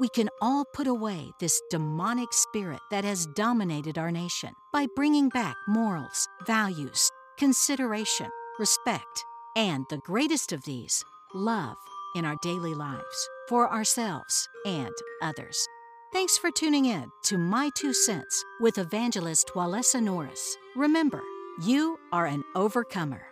we can all put away this demonic spirit that has dominated our nation by bringing back morals, values, consideration, respect, and the greatest of these, love, in our daily lives for ourselves and others. Thanks for tuning in to My Two Cents with evangelist Walesa Norris. Remember, you are an overcomer.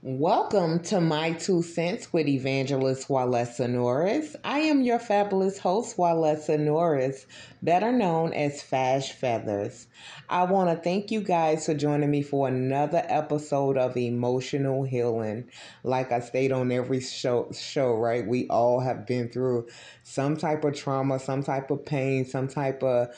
Welcome to My Two Cents with Evangelist Walesa Norris. I am your fabulous host, Walesa Norris, better known as Fash Feathers. I want to thank you guys for joining me for another episode of Emotional Healing. Like I state on every show, show, right? We all have been through some type of trauma, some type of pain, some type of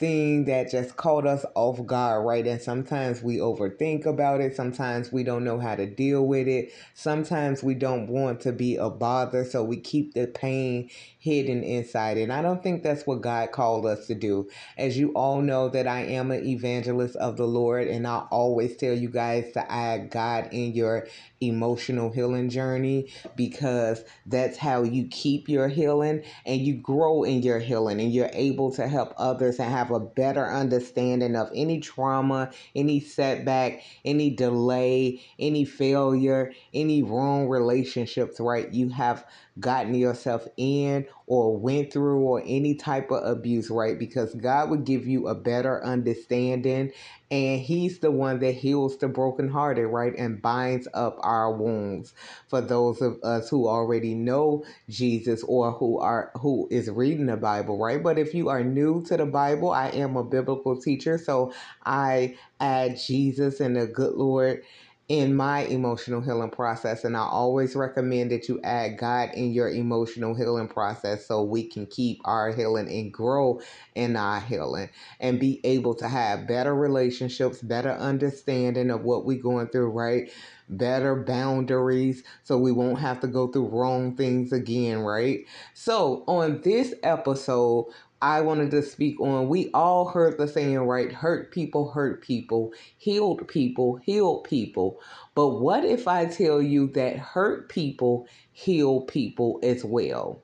thing that just caught us off guard, right? And sometimes we overthink about it. Sometimes we don't know how to deal with it. Sometimes we don't want to be a bother, so we keep the pain hidden inside. And I don't think that's what God called us to do. As you all know, that I am an evangelist of the Lord, and I always tell you guys to add God in your emotional healing journey because that's how you keep your healing and you grow in your healing and you're able to help others and have a better understanding of any trauma, any setback, any delay, any failure, any wrong relationships, right? You have gotten yourself in or went through or any type of abuse, right? Because God would give you a better understanding and he's the one that heals the brokenhearted, right? And binds up our wounds. For those of us who already know Jesus or who are who is reading the Bible, right? But if you are new to the Bible, I am a biblical teacher, so I add Jesus and the good Lord in my emotional healing process. And I always recommend that you add God in your emotional healing process so we can keep our healing and grow in our healing and be able to have better relationships, better understanding of what we're going through, right? Better boundaries so we won't have to go through wrong things again, right? So, on this episode, I wanted to speak on. We all heard the saying, right? Hurt people, hurt people, healed people, heal people. But what if I tell you that hurt people heal people as well?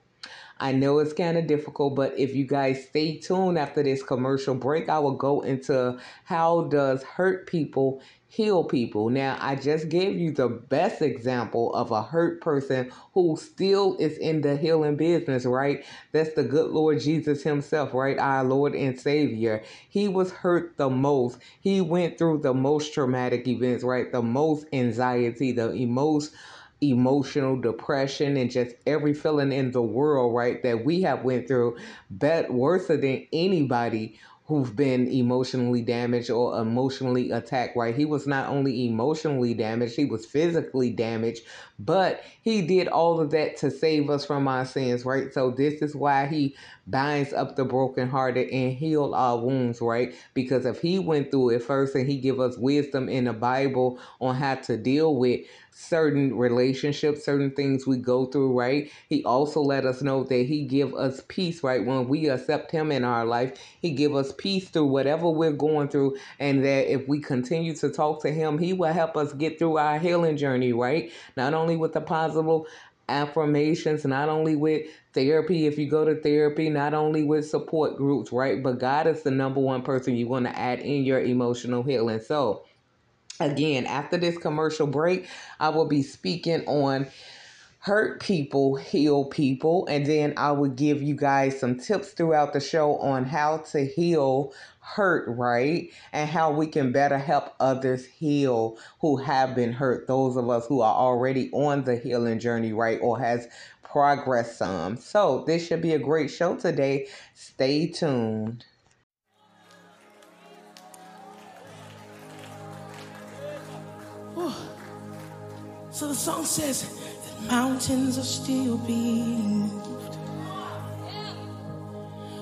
I know it's kind of difficult, but if you guys stay tuned after this commercial break, I will go into how does hurt people heal people. Now, I just gave you the best example of a hurt person who still is in the healing business, right? That's the good Lord Jesus Himself, right? Our Lord and Savior. He was hurt the most. He went through the most traumatic events, right? The most anxiety, the most emotional depression and just every feeling in the world right that we have went through but worse than anybody who've been emotionally damaged or emotionally attacked, right? He was not only emotionally damaged, he was physically damaged, but he did all of that to save us from our sins, right? So this is why he binds up the brokenhearted and heal our wounds, right? Because if he went through it first and he give us wisdom in the Bible on how to deal with certain relationships, certain things we go through, right? He also let us know that he give us peace, right? When we accept him in our life, he give us peace through whatever we're going through and that if we continue to talk to him, he will help us get through our healing journey, right? Not only with the positive affirmations, not only with therapy, if you go to therapy, not only with support groups, right? But God is the number one person you want to add in your emotional healing. So, again, after this commercial break, I will be speaking on hurt people heal people and then i will give you guys some tips throughout the show on how to heal hurt right? And how we can better help others heal who have been hurt those of us who are already on the healing journey right or has progressed some. So this should be a great show today. Stay tuned. So the song says that Mountains are still being moved.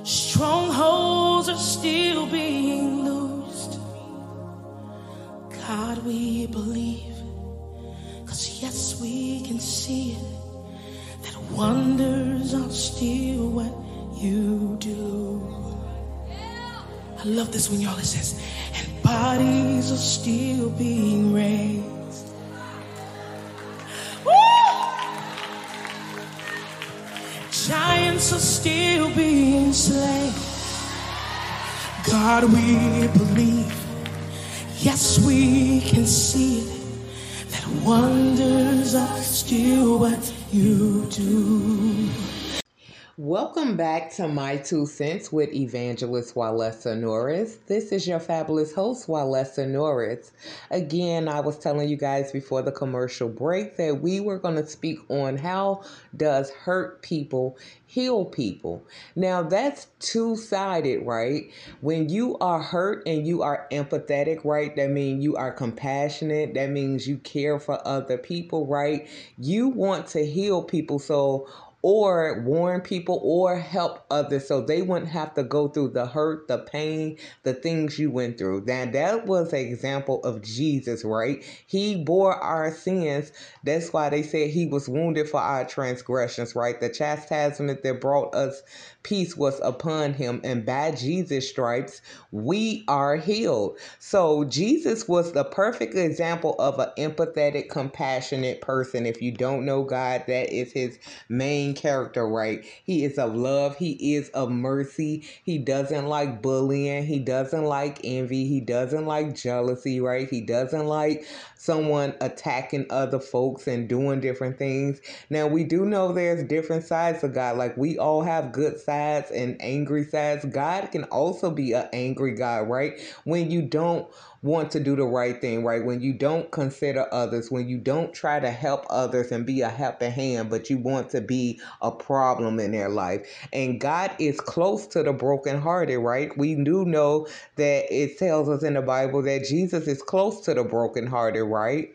Strongholds are still being loosed. God, we believe. Cause yes, we can see it. That wonders are still what you do. I love this when y'all it says, and bodies are still being raised. Giants are still being slain. God, we believe. Yes, we can see it. That wonders are still what you do. Welcome back to My Two Cents with Evangelist Walesa Norris. This is your fabulous host, Walesa Norris. Again, I was telling you guys before the commercial break that we were going to speak on how does hurt people heal people. Now that's two-sided, right? When you are hurt and you are empathetic, right? That means you are compassionate. That means you care for other people, right? You want to heal people. So or warn people or help others so they wouldn't have to go through the hurt, the pain, the things you went through. Now, that was an example of Jesus, right? He bore our sins. That's why they said he was wounded for our transgressions, right? The chastisement that brought us peace was upon him, and by Jesus' stripes, we are healed. So, Jesus was the perfect example of an empathetic, compassionate person. If you don't know God, that is his main character, right? He is of love, he is of mercy. He doesn't like bullying, he doesn't like envy, he doesn't like jealousy, right? He doesn't like someone attacking other folks and doing different things. Now, we do know there's different sides of God. Like we all have good sides and angry sides. God can also be an angry God, right? When you don't want to do the right thing, right? When you don't consider others, when you don't try to help others and be a helping hand, but you want to be a problem in their life. And God is close to the brokenhearted, right? We do know that it tells us in the Bible that Jesus is close to the brokenhearted, right?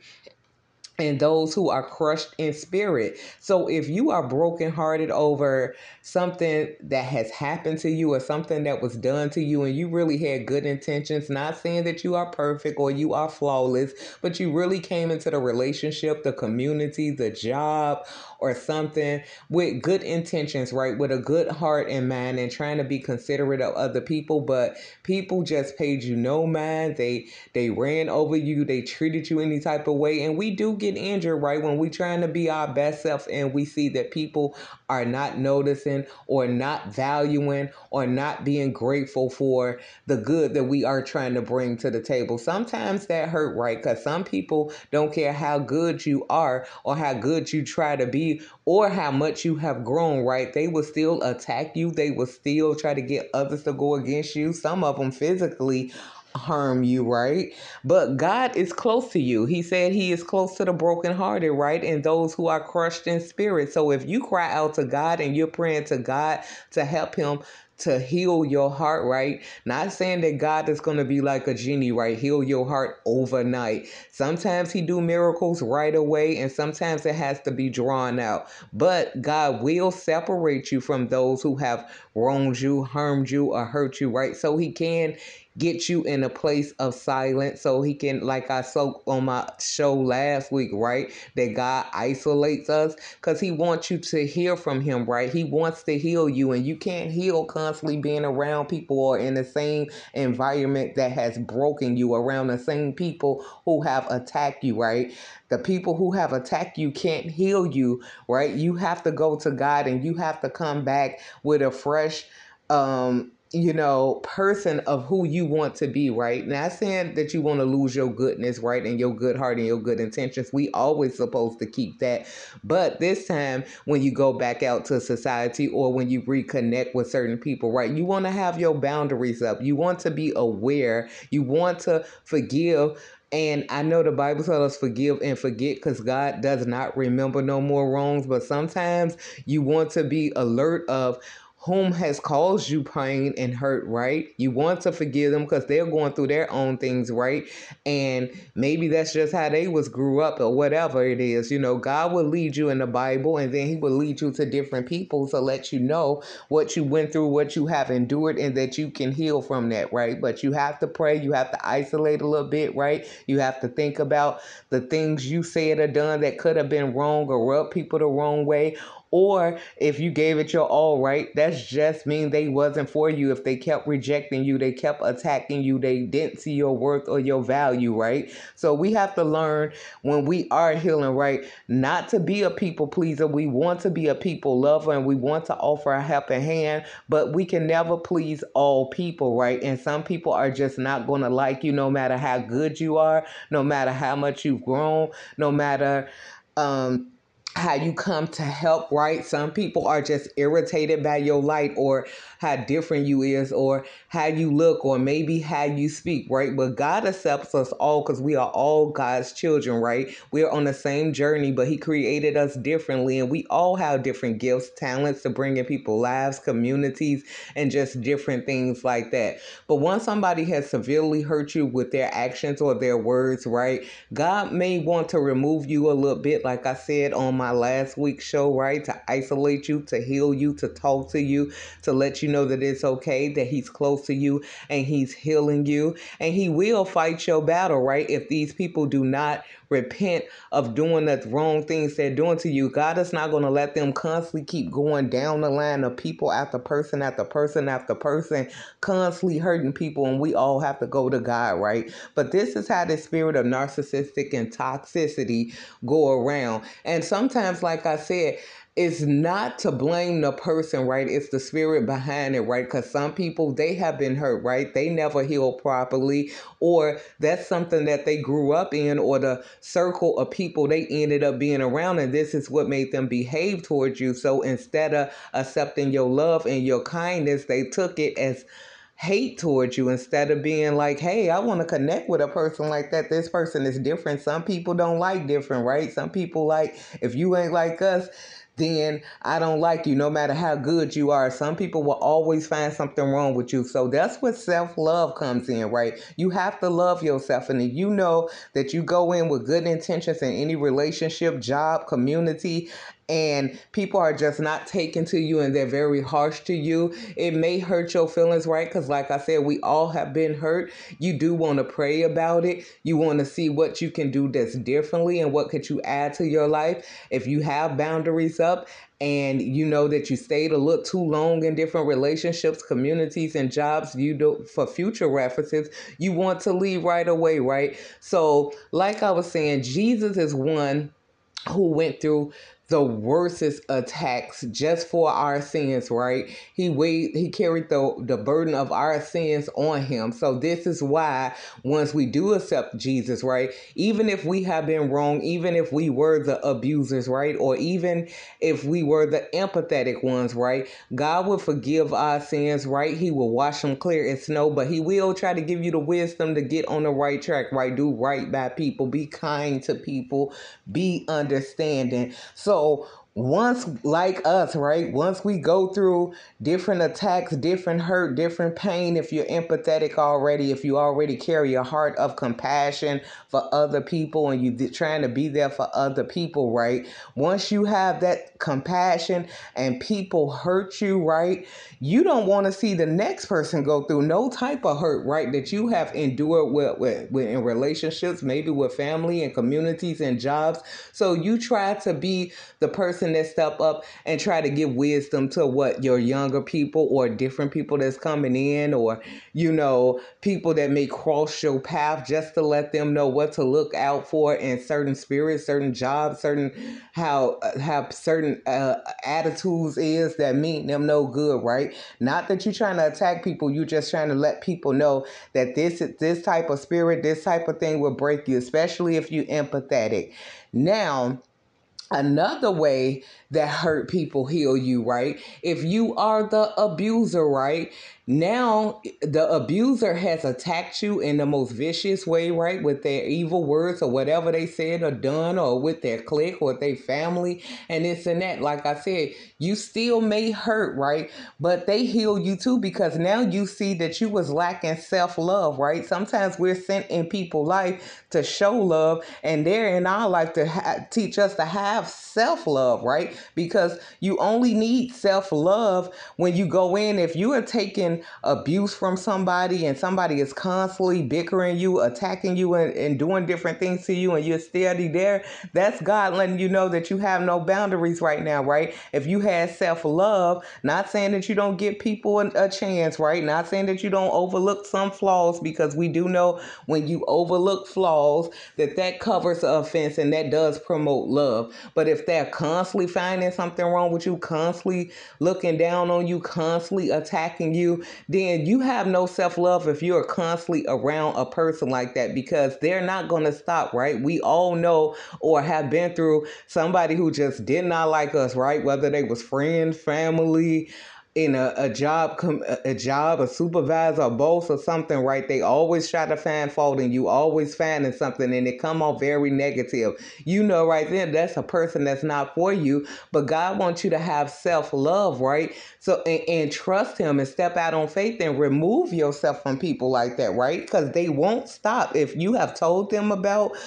And those who are crushed in spirit. So if you are brokenhearted over something that has happened to you or something that was done to you and you really had good intentions, not saying that you are perfect or you are flawless, but you really came into the relationship, the community, the job, or something with good intentions, right? With a good heart and mind and trying to be considerate of other people, but people just paid you no mind. They they ran over you, they treated you any type of way. And we do get injured, right? When we trying to be our best self and we see that people are not noticing or not valuing or not being grateful for the good that we are trying to bring to the table. Sometimes that hurt, right? Because some people don't care how good you are or how good you try to be or how much you have grown, right? They will still attack you. They will still try to get others to go against you. Some of them physically harm you, right? But God is close to you. He said He is close to the brokenhearted, right? And those who are crushed in spirit. So if you cry out to God and you're praying to God to help Him to heal your heart, right? Not saying that God is going to be like a genie, right? Heal your heart overnight. Sometimes he do miracles right away and sometimes it has to be drawn out. But God will separate you from those who have wronged you, harmed you or hurt you, right? So he can get you in a place of silence so he can like i spoke on my show last week right? That god isolates us because he wants you to hear from him right? He wants to heal you and you can't heal constantly being around people or in the same environment that has broken you around the same people who have attacked you right? The people who have attacked you can't heal you right? You have to go to god and you have to come back with a fresh um you know, person of who you want to be, right? Not saying that you want to lose your goodness, right? And your good heart and your good intentions. We always supposed to keep that. But this time when you go back out to society or when you reconnect with certain people, right? You want to have your boundaries up. You want to be aware. You want to forgive and I know the Bible tells us forgive and forget because God does not remember no more wrongs. But sometimes you want to be alert of whom has caused you pain and hurt, right? You want to forgive them because they're going through their own things, right? And maybe that's just how they was grew up or whatever it is. You know, God will lead you in the Bible and then he will lead you to different people to let you know what you went through, what you have endured, and that you can heal from that, right? But you have to pray, you have to isolate a little bit, right? You have to think about the things you said or done that could have been wrong or rubbed people the wrong way or if you gave it your all right that's just mean they wasn't for you. If they kept rejecting you they kept attacking you they didn't see your worth or your value right? So we have to learn when we are healing right not to be a people pleaser. We want to be a people lover and we want to offer a helping hand but we can never please all people right? And some people are just not going to like you no matter how good you are no matter how much you've grown no matter um how you come to help, right? Some people are just irritated by your light or how different you is or how you look or maybe how you speak, right? But God accepts us all because we are all God's children, right? We're on the same journey, but He created us differently and we all have different gifts, talents to bring in people's lives, communities, and just different things like that. But once somebody has severely hurt you with their actions or their words, right? God may want to remove you a little bit, like I said on my last week's show, right? To isolate you, to heal you, to talk to you, to let you know that it's okay, that He's close to you and He's healing you. And He will fight your battle, right? If these people do not repent of doing the wrong things they're doing to you, God is not going to let them constantly keep going down the line of people after person after person after person, constantly hurting people. And we all have to go to God, right? But this is how the spirit of narcissistic and toxicity go around. And sometimes, like I said, it's not to blame the person, right? It's the spirit behind it, right? Because some people, they have been hurt, right? They never healed properly, or that's something that they grew up in, or the circle of people they ended up being around, and this is what made them behave towards you. So instead of accepting your love and your kindness, they took it as hate towards you instead of being like, hey, I want to connect with a person like that. This person is different. Some people don't like different, right? Some people like, if you ain't like us, then I don't like you no matter how good you are. Some people will always find something wrong with you. So that's what self love comes in, right? You have to love yourself. And you know that you go in with good intentions in any relationship, job, community, and people are just not taken to you and they're very harsh to you, it may hurt your feelings, right? Because, like I said, we all have been hurt. You do want to pray about it. You want to see what you can do that's differently and what could you add to your life. If you have boundaries up and you know that you stayed a little too long in different relationships, communities, and jobs, you do for future references, you want to leave right away, right? So, like I was saying, Jesus is one who went through the worstest attacks just for our sins, right? He weighed, he carried the, the burden of our sins on him. So this is why once we do accept Jesus, right? Even if we have been wrong, even if we were the abusers, right? Or even if we were the empathetic ones, right? God will forgive our sins, right? He will wash them clear as snow, but he will try to give you the wisdom to get on the right track, right? Do right by people, be kind to people, be understanding. So so once like us right? Once we go through different attacks different hurt different pain if you're empathetic already if you already carry a heart of compassion for other people and you are trying to be there for other people right? Once you have that compassion and people hurt you right? You don't want to see the next person go through no type of hurt right that you have endured with, with, with in relationships maybe with family and communities and jobs. So you try to be the person person that step up and try to give wisdom to what your younger people or different people that's coming in or you know people that may cross your path just to let them know what to look out for in certain spirits certain jobs certain how have certain uh, attitudes is that mean them no good right? Not that you're trying to attack people you're just trying to let people know that this is this type of spirit this type of thing will break you especially if you're empathetic. Now Another way that hurt people heal you, right? If you are the abuser, right? Now the abuser has attacked you in the most vicious way, right? With their evil words or whatever they said or done, or with their clique or their family, and this and that. Like I said, you still may hurt, right? But they heal you too because now you see that you was lacking self love, right? Sometimes we're sent in people's life to show love, and they're in our life to ha- teach us to have self love, right? Because you only need self love when you go in. If you are taking abuse from somebody and somebody is constantly bickering you, attacking you, and, and doing different things to you, and you're steady there, that's God letting you know that you have no boundaries right now, right? If you had self love, not saying that you don't give people a chance, right? Not saying that you don't overlook some flaws, because we do know when you overlook flaws that that covers offense and that does promote love. But if they're constantly finding something wrong with you, constantly looking down on you, constantly attacking you, then you have no self love if you're constantly around a person like that because they're not going to stop, right? We all know or have been through somebody who just did not like us, right? Whether they was friends, family, in a, a job com- a job a supervisor a boss or something right? They always try to find fault and you always finding something and it come off very negative. You know right then that's a person that's not for you but god wants you to have self-love right? So and, and trust him and step out on faith and remove yourself from people like that right? Because they won't stop. If you have told them about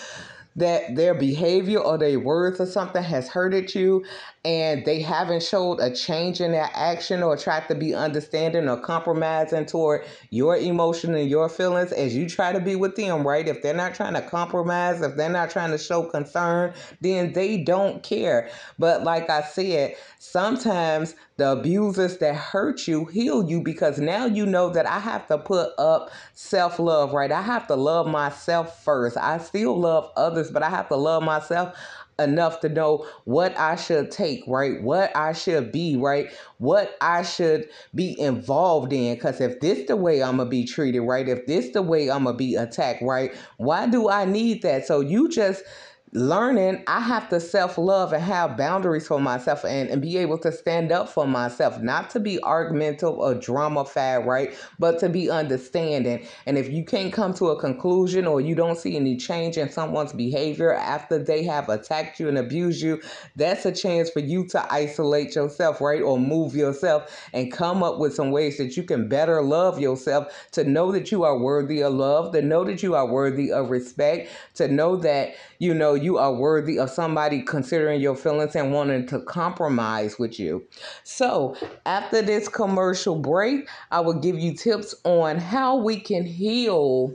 that their behavior or their words or something has hurted you and they haven't showed a change in their action or tried to be understanding or compromising toward your emotion and your feelings as you try to be with them, right? If they're not trying to compromise, if they're not trying to show concern, then they don't care. But like I said, sometimes the abusers that hurt you heal you because now you know that I have to put up self love, right? I have to love myself first. I still love others, but I have to love myself enough to know what I should take, right? What I should be, right? What I should be involved in. Because if this the way I'm going to be treated, right? If this the way I'm going to be attacked, right? Why do I need that? So you just learning I have to self love and have boundaries for myself and, and be able to stand up for myself, not to be argumentative or drama fad, right? But to be understanding. And if you can't come to a conclusion or you don't see any change in someone's behavior after they have attacked you and abused you, that's a chance for you to isolate yourself, right? Or move yourself and come up with some ways that you can better love yourself, to know that you are worthy of love, to know that you are worthy of respect, to know that, you know, you are worthy of somebody considering your feelings and wanting to compromise with you. So, after this commercial break, I will give you tips on how we can heal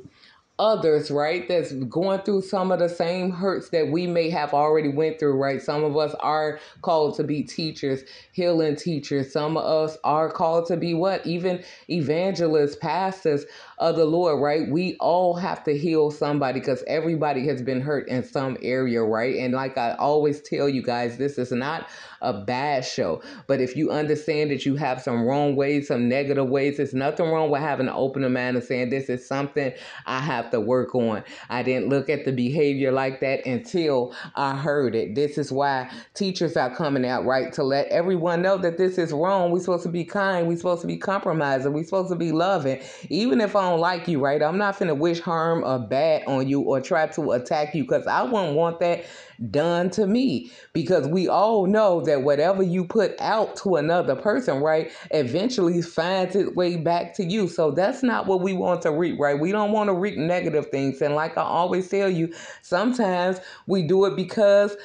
others right that's going through some of the same hurts that we may have already went through right? Some of us are called to be teachers healing teachers. Some of us are called to be what? Even evangelists pastors of the lord right we all have to heal somebody because everybody has been hurt in some area right and like i always tell you guys this is not a bad show. But if you understand that you have some wrong ways, some negative ways, there's nothing wrong with having an open mind and saying, This is something I have to work on. I didn't look at the behavior like that until I heard it. This is why teachers are coming out, right? To let everyone know that this is wrong. We're supposed to be kind. We're supposed to be compromising. We're supposed to be loving. Even if I don't like you, right? I'm not to wish harm or bad on you or try to attack you because I wouldn't want that done to me because we all know that whatever you put out to another person, right, eventually finds its way back to you. So that's not what we want to reap, right? We don't want to reap negative things. And like I always tell you, sometimes we do it because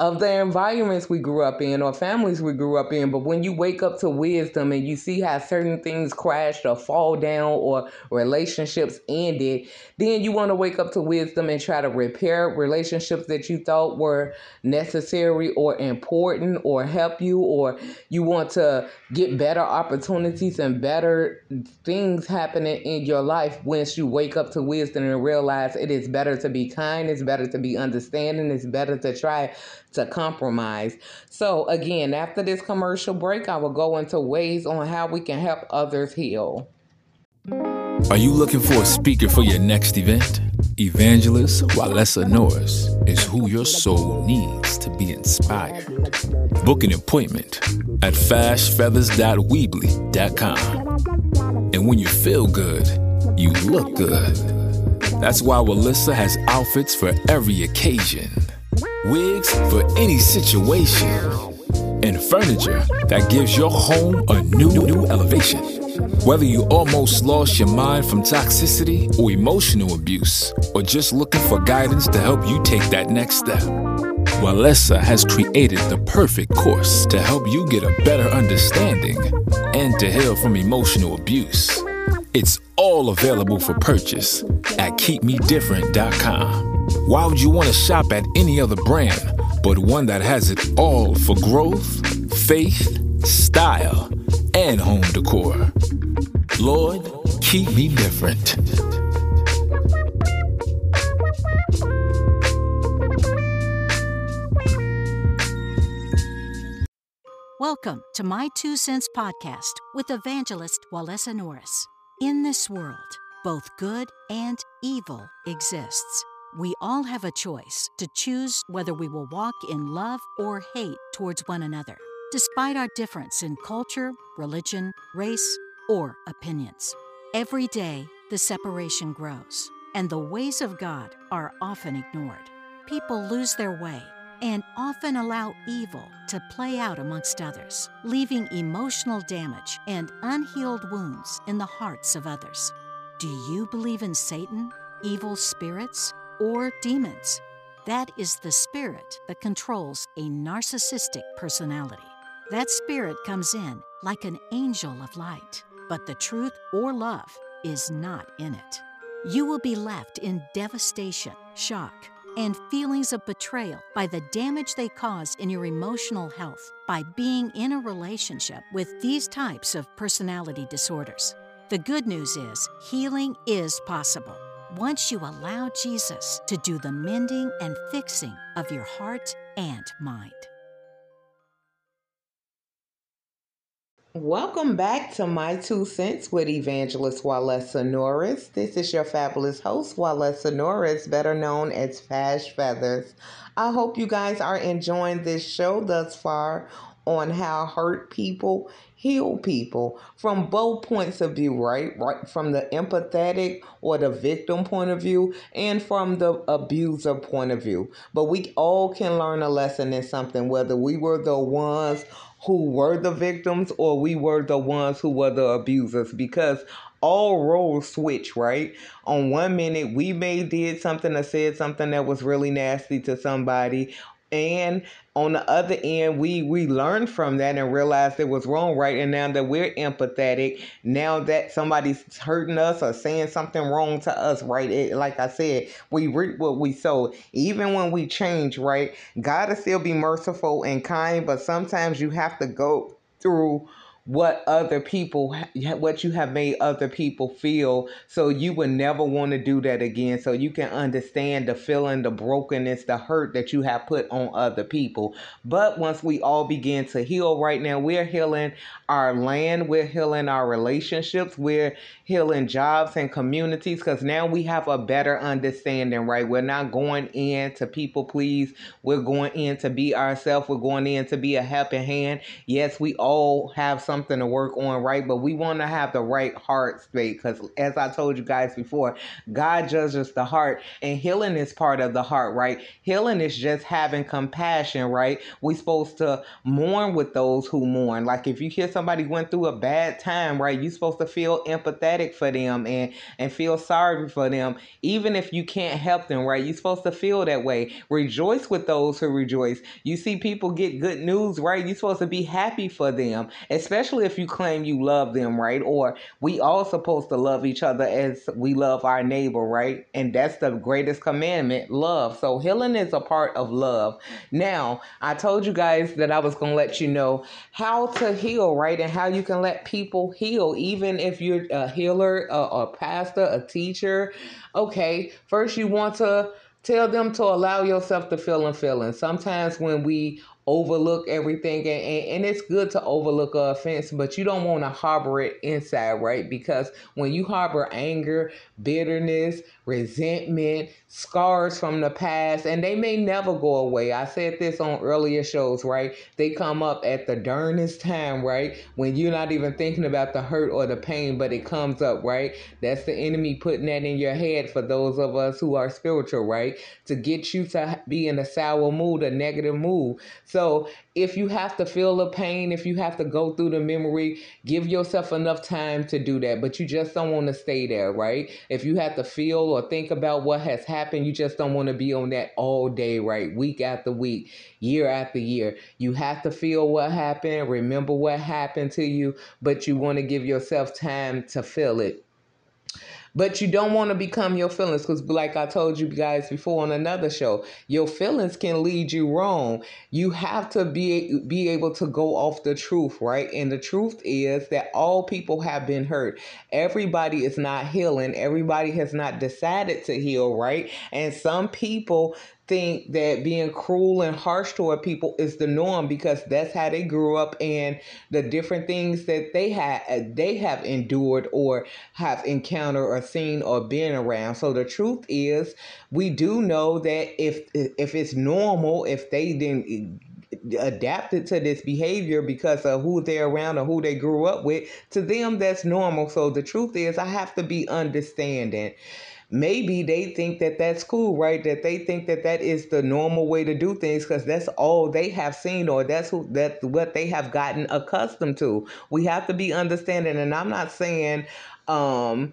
of the environments we grew up in or families we grew up in. But when you wake up to wisdom and you see how certain things crashed or fall down or relationships ended, then you want to wake up to wisdom and try to repair relationships that you thought were necessary or important or help you, or you want to get better opportunities and better things happening in your life once you wake up to wisdom and realize it is better to be kind, it's better to be understanding, it's better to try to compromise. So, again, after this commercial break, I will go into ways on how we can help others heal. Are you looking for a speaker for your next event? Evangelist Walesa Norris is who your soul needs to be inspired. Book an appointment at fashfeathers.weebly.com. And when you feel good, you look good. That's why Walesa has outfits for every occasion wigs for any situation, and furniture that gives your home a new, new elevation. Whether you almost lost your mind from toxicity or emotional abuse, or just looking for guidance to help you take that next step, Walesa has created the perfect course to help you get a better understanding and to heal from emotional abuse. It's all available for purchase at keepmedifferent.com. Why would you want to shop at any other brand but one that has it all for growth, faith, style, and home decor? Lord, keep me different. Welcome to My Two Cents podcast with evangelist Walesa Norris. In this world, both good and evil exists. We all have a choice to choose whether we will walk in love or hate towards one another, despite our difference in culture, religion, race, or opinions. Every day, the separation grows, and the ways of God are often ignored. People lose their way and often allow evil to play out amongst others, leaving emotional damage and unhealed wounds in the hearts of others. Do you believe in Satan, evil spirits, or demons? That is the spirit that controls a narcissistic personality. That spirit comes in like an angel of light, but the truth or love is not in it. You will be left in devastation, shock, and feelings of betrayal by the damage they cause in your emotional health by being in a relationship with these types of personality disorders. The good news is healing is possible once you allow Jesus to do the mending and fixing of your heart and mind. Welcome back to My Two Cents with Evangelist Walesa Norris. This is your fabulous host, Walesa Norris, better known as Fash Feathers. I hope you guys are enjoying this show thus far on how hurt people heal people from both points of view, right? Right from the empathetic or the victim point of view and from the abuser point of view. But we all can learn a lesson in something, whether we were the ones who were the victims or we were the ones who were the abusers because all roles switch, right? On one minute, we may did something or said something that was really nasty to somebody and on the other end we we learned from that and realized it was wrong right? And now that we're empathetic now that somebody's hurting us or saying something wrong to us right? It, like i said we reap what we sow. Even when we change right? God will still be merciful and kind but sometimes you have to go through what other people what you have made other people feel. So you would never want to do that again. So you can understand the feeling the brokenness the hurt that you have put on other people. But once we all begin to heal right now we're healing our land we're healing our relationships we're healing jobs and communities because now we have a better understanding right? We're not going in to people please. We're going in to be ourselves. We're going in to be a helping hand. Yes we all have some something to work on, right? But we want to have the right heart state because, as I told you guys before, God judges the heart, and healing is part of the heart, right? Healing is just having compassion, right? We're supposed to mourn with those who mourn. Like if you hear somebody went through a bad time, right? You're supposed to feel empathetic for them and and feel sorry for them, even if you can't help them, right? You're supposed to feel that way. Rejoice with those who rejoice. You see people get good news, right? You're supposed to be happy for them, especially especially if you claim you love them, right? Or we all supposed to love each other as we love our neighbor, right? And that's the greatest commandment, love. So healing is a part of love. Now, I told you guys that I was going to let you know how to heal, right? And how you can let people heal, even if you're a healer, a, a pastor, a teacher. Okay, first you want to tell them to allow yourself to feel and feel. And sometimes when we overlook everything and, and, and, it's good to overlook a offense but you don't want to harbor it inside right? Because when you harbor anger bitterness resentment scars from the past and they may never go away. I said this on earlier shows right? They come up at the darnest time right? When you're not even thinking about the hurt or the pain but it comes up right? That's the enemy putting that in your head for those of us who are spiritual right? To get you to be in a sour mood a negative mood. So if you have to feel the pain, if you have to go through the memory, give yourself enough time to do that. But you just don't want to stay there, right? If you have to feel or think about what has happened, you just don't want to be on that all day, right? Week after week, year after year. You have to feel what happened, remember what happened to you, but you want to give yourself time to feel it but you don't want to become your feelings because, like I told you guys before on another show, your feelings can lead you wrong. You have to be be able to go off the truth, right? And the truth is that all people have been hurt. Everybody is not healing. Everybody has not decided to heal, right? And some people think that being cruel and harsh toward people is the norm because that's how they grew up and the different things that they had uh, they have endured or have encountered or seen or been around. So the truth is we do know that if if it's normal if they didn't eh, adapted to this behavior because of who they're around or who they grew up with to them that's normal. So the truth is i have to be understanding maybe they think that that's cool, right? That they think that that is the normal way to do things because that's all they have seen or that's who that's what they have gotten accustomed to. We have to be understanding, and I'm not saying um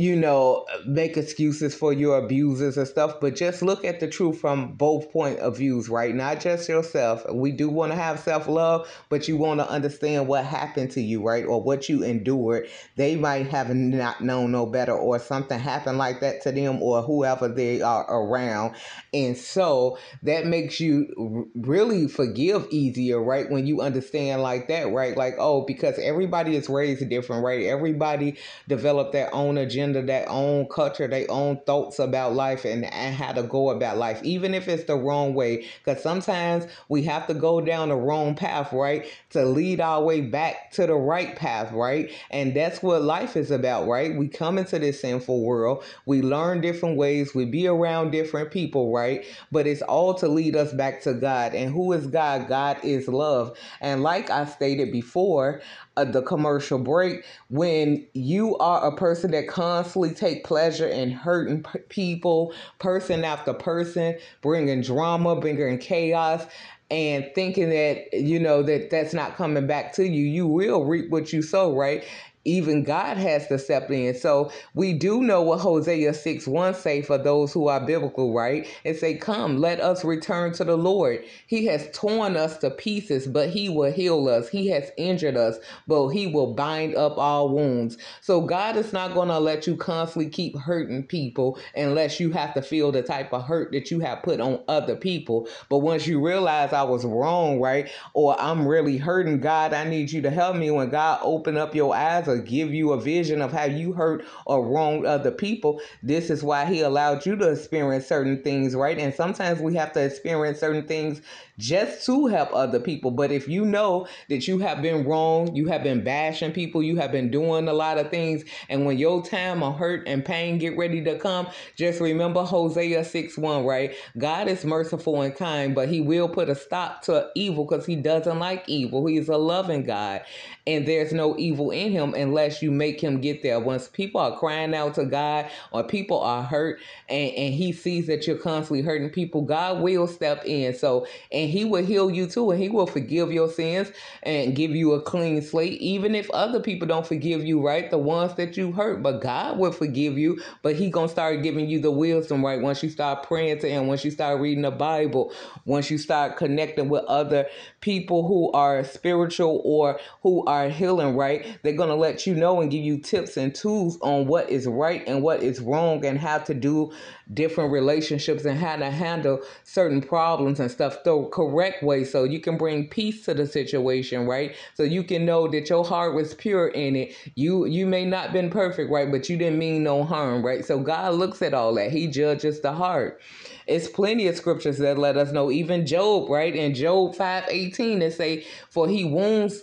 you know, make excuses for your abusers and stuff, but just look at the truth from both point of views, right? Not just yourself. We do want to have self love, but you want to understand what happened to you, right? Or what you endured. They might have not known no better, or something happened like that to them, or whoever they are around. And so that makes you really forgive easier, right? When you understand like that, right? Like, oh, because everybody is raised different, right? Everybody developed their own agenda agenda, their own culture, their own thoughts about life and, and how to go about life, even if it's the wrong way. Because sometimes we have to go down the wrong path, right? To lead our way back to the right path, right? And that's what life is about, right? We come into this sinful world, we learn different ways, we be around different people, right? But it's all to lead us back to God. And who is God? God is love. And like I stated before, uh, the commercial break when you are a person that constantly take pleasure in hurting p- people person after person bringing drama bringing chaos and thinking that you know that that's not coming back to you. You will reap what you sow right even God has to step in. So we do know what Hosea 6 1 say for those who are biblical, right? It say, Come, let us return to the Lord. He has torn us to pieces, but he will heal us. He has injured us, but he will bind up our wounds. So God is not going to let you constantly keep hurting people unless you have to feel the type of hurt that you have put on other people. But once you realize I was wrong, right? Or I'm really hurting God, I need you to help me. When God open up your eyes or give you a vision of how you hurt or wronged other people. This is why he allowed you to experience certain things, right? And sometimes we have to experience certain things just to help other people. But if you know that you have been wrong, you have been bashing people, you have been doing a lot of things, and when your time of hurt and pain get ready to come, just remember Hosea 6 1, right? God is merciful and kind, but he will put a stop to evil because he doesn't like evil. He's a loving God, and there's no evil in him unless you make him get there. Once people are crying out to God or people are hurt and, and he sees that you're constantly hurting people, God will step in. So, and he will heal you too, and he will forgive your sins and give you a clean slate, even if other people don't forgive you, right? The ones that you hurt, but God will forgive you, but he gonna start giving you the wisdom, right? Once you start praying to him, once you start reading the Bible, once you start connecting with other people who are spiritual or who are healing, right? They're gonna let you know and give you tips and tools on what is right and what is wrong and how to do different relationships and how to handle certain problems and stuff the correct way. So you can bring peace to the situation right? So you can know that your heart was pure in it. You you may not been perfect right? But you didn't mean no harm right? So god looks at all that. He judges the heart. It's plenty of scriptures that let us know. Even Job right? In Job 5 18 it say for he wounds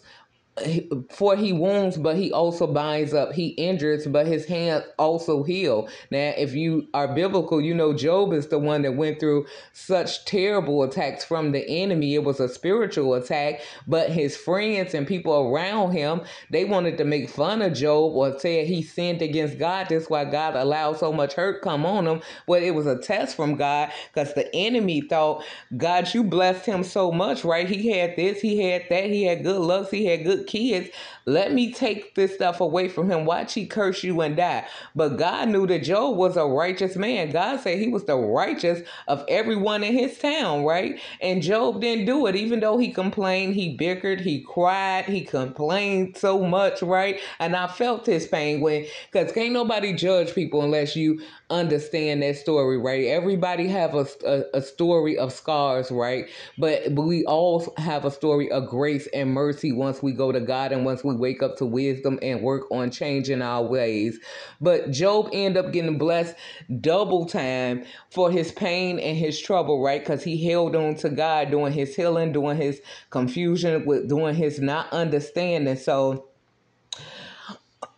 for he wounds, but he also binds up. He injures, but his hands also heal. Now, if you are biblical, you know Job is the one that went through such terrible attacks from the enemy. It was a spiritual attack, but his friends and people around him, they wanted to make fun of Job or say he sinned against God. That's why God allowed so much hurt come on him. But it was a test from God because the enemy thought, God, you blessed him so much, right? He had this, he had that, he had good looks, he had good kids. Let me take this stuff away from him. Watch he curse you and die. But God knew that Job was a righteous man. God said he was the righteous of everyone in his town, right? And Job didn't do it, even though he complained, he bickered, he cried, he complained so much, right? And I felt his pain when, because can't nobody judge people unless you understand that story, right? Everybody have a, a, a, story of scars, right? But, but we all have a story of grace and mercy once we go to God and once we wake up to wisdom and work on changing our ways. But Job ended up getting blessed double time for his pain and his trouble, right? Because he held on to God doing his healing, doing his confusion, with doing his not understanding. So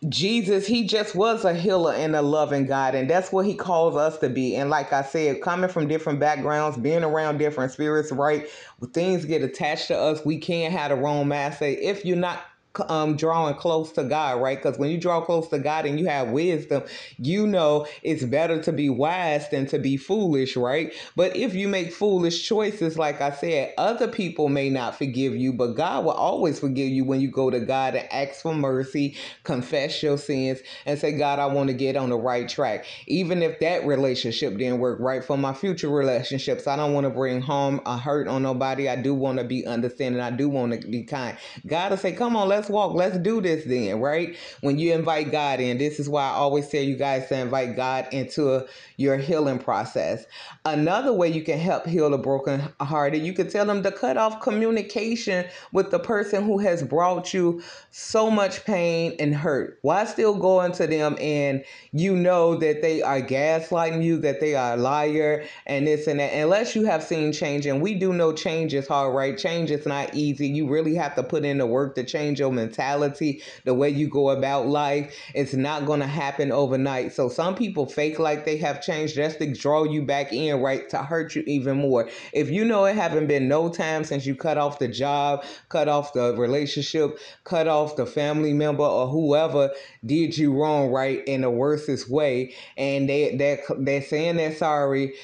Jesus, he just was a healer and a loving God, and that's what he calls us to be. And like I said, coming from different backgrounds, being around different spirits, right? Things get attached to us. We can't have the wrong. Say, if you're not um, drawing close to God, right? Because when you draw close to God and you have wisdom, you know it's better to be wise than to be foolish, right? But if you make foolish choices, like I said, other people may not forgive you, but God will always forgive you when you go to God and ask for mercy, confess your sins, and say, God, I want to get on the right track. Even if that relationship didn't work right for my future relationships, I don't want to bring harm or hurt on nobody. I do want to be understanding. I do want to be kind. God will say, Come on, let's let's walk. Let's do this then, right? When you invite God in, this is why I always tell you guys to invite God into a, your healing process. Another way you can help heal the broken hearted, you can tell them to cut off communication with the person who has brought you so much pain and hurt. Why still going to them and you know that they are gaslighting you, that they are a liar and this and that, unless you have seen change. And we do know change is hard, right? Change is not easy. You really have to put in the work to change your mentality, the way you go about life. It's not going to happen overnight. So some people fake like they have changed just to draw you back in, right? To hurt you even more. If you know it haven't been no time since you cut off the job, cut off the relationship, cut off the family member or whoever did you wrong, right? In the worstest way. And they, they're, they're saying they're sorry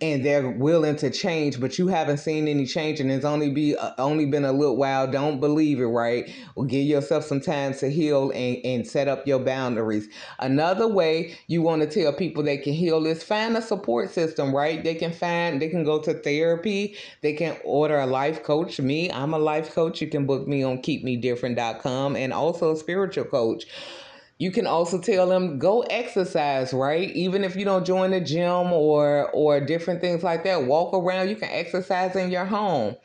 and they're willing to change, but you haven't seen any change, and it's only be uh, only been a little while. Don't believe it, right? Well, give yourself some time to heal and, and set up your boundaries. Another way you want to tell people they can heal is find a support system, right? They can find they can go to therapy, they can order a life coach. Me, I'm a life coach. You can book me on keepmedifferent.com and also a spiritual coach. You can also tell them go exercise, right? Even if you don't join the gym or or different things like that, walk around. You can exercise in your home.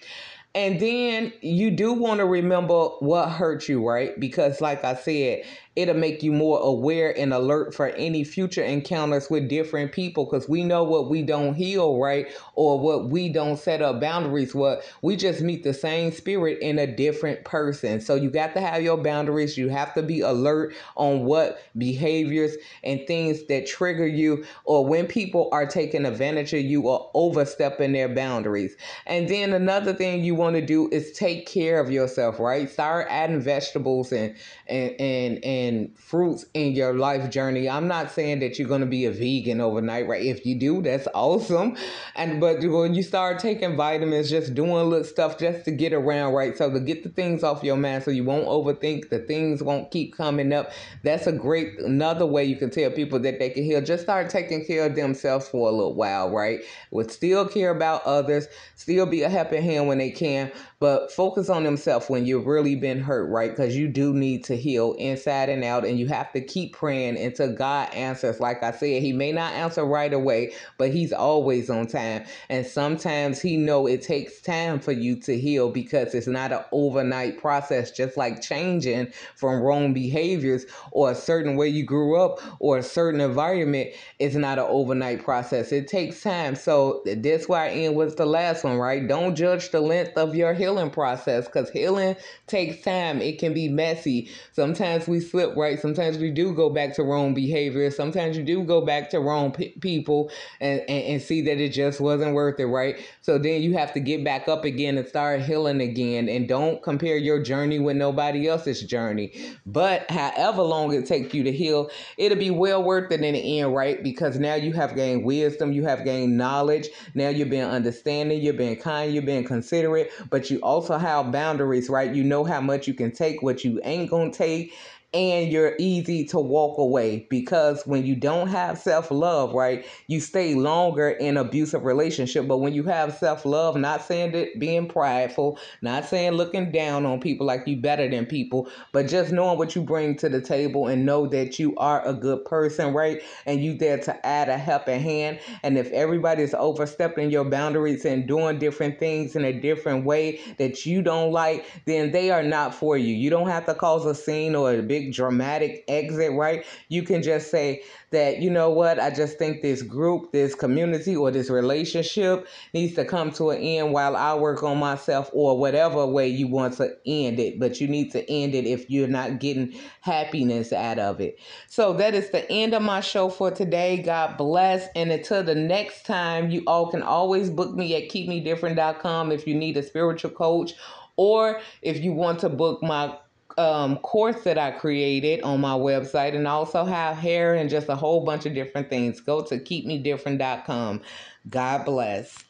And then you do want to remember what hurt you, right? Because, like I said, it'll make you more aware and alert for any future encounters with different people because we know what we don't heal right? Or what we don't set up boundaries what we just meet the same spirit in a different person. So you got to have your boundaries. You have to be alert on what behaviors and things that trigger you or when people are taking advantage of you or overstepping their boundaries. And then another thing you want to do is take care of yourself right? Start adding vegetables and and and and and fruits in your life journey. I'm not saying that you're going to be a vegan overnight, right? If you do, that's awesome. And but when you start taking vitamins, just doing little stuff just to get around, right? So to get the things off your mind so you won't overthink, the things won't keep coming up. That's a great another way you can tell people that they can heal. Just start taking care of themselves for a little while, right? Would still care about others, still be a helping hand when they can, but focus on themselves when you've really been hurt, right? Because you do need to heal inside and crying out and you have to keep praying until God answers. Like I said, he may not answer right away, but he's always on time. And sometimes he know it takes time for you to heal because it's not an overnight process, just like changing from wrong behaviors or a certain way you grew up or a certain environment is not an overnight process. It takes time. So that's why I end with the last one, right? Don't judge the length of your healing process because healing takes time. It can be messy. Sometimes we slip right. Sometimes we do go back to wrong behavior. Sometimes you do go back to wrong p- people and, and, and see that it just wasn't worth it, right? So then you have to get back up again and start healing again. And don't compare your journey with nobody else's journey. But however long it takes you to heal, it'll be well worth it in the end, right? Because now you have gained wisdom, you have gained knowledge. Now you're being understanding, you're being kind, you're being considerate, but you also have boundaries, right? You know how much you can take, what you ain't gonna take, and you're easy to walk away because when you don't have self-love right you stay longer in abusive relationship. But when you have self-love not saying that being prideful not saying looking down on people like you better than people but just knowing what you bring to the table and know that you are a good person right and you there to add a helping hand. And if everybody's overstepping your boundaries and doing different things in a different way that you don't like then they are not for you. You don't have to cause a scene or a big big dramatic exit, right? You can just say that, you know what, I just think this group, this community, or this relationship needs to come to an end while I work on myself, or whatever way you want to end it. But you need to end it if you're not getting happiness out of it. So that is the end of my show for today. God bless. And until the next time, you all can always book me at keepmedifferent.com if you need a spiritual coach or if you want to book my um, course that I created on my website and also have hair and just a whole bunch of different things. Go to keepmedifferent.com. God bless.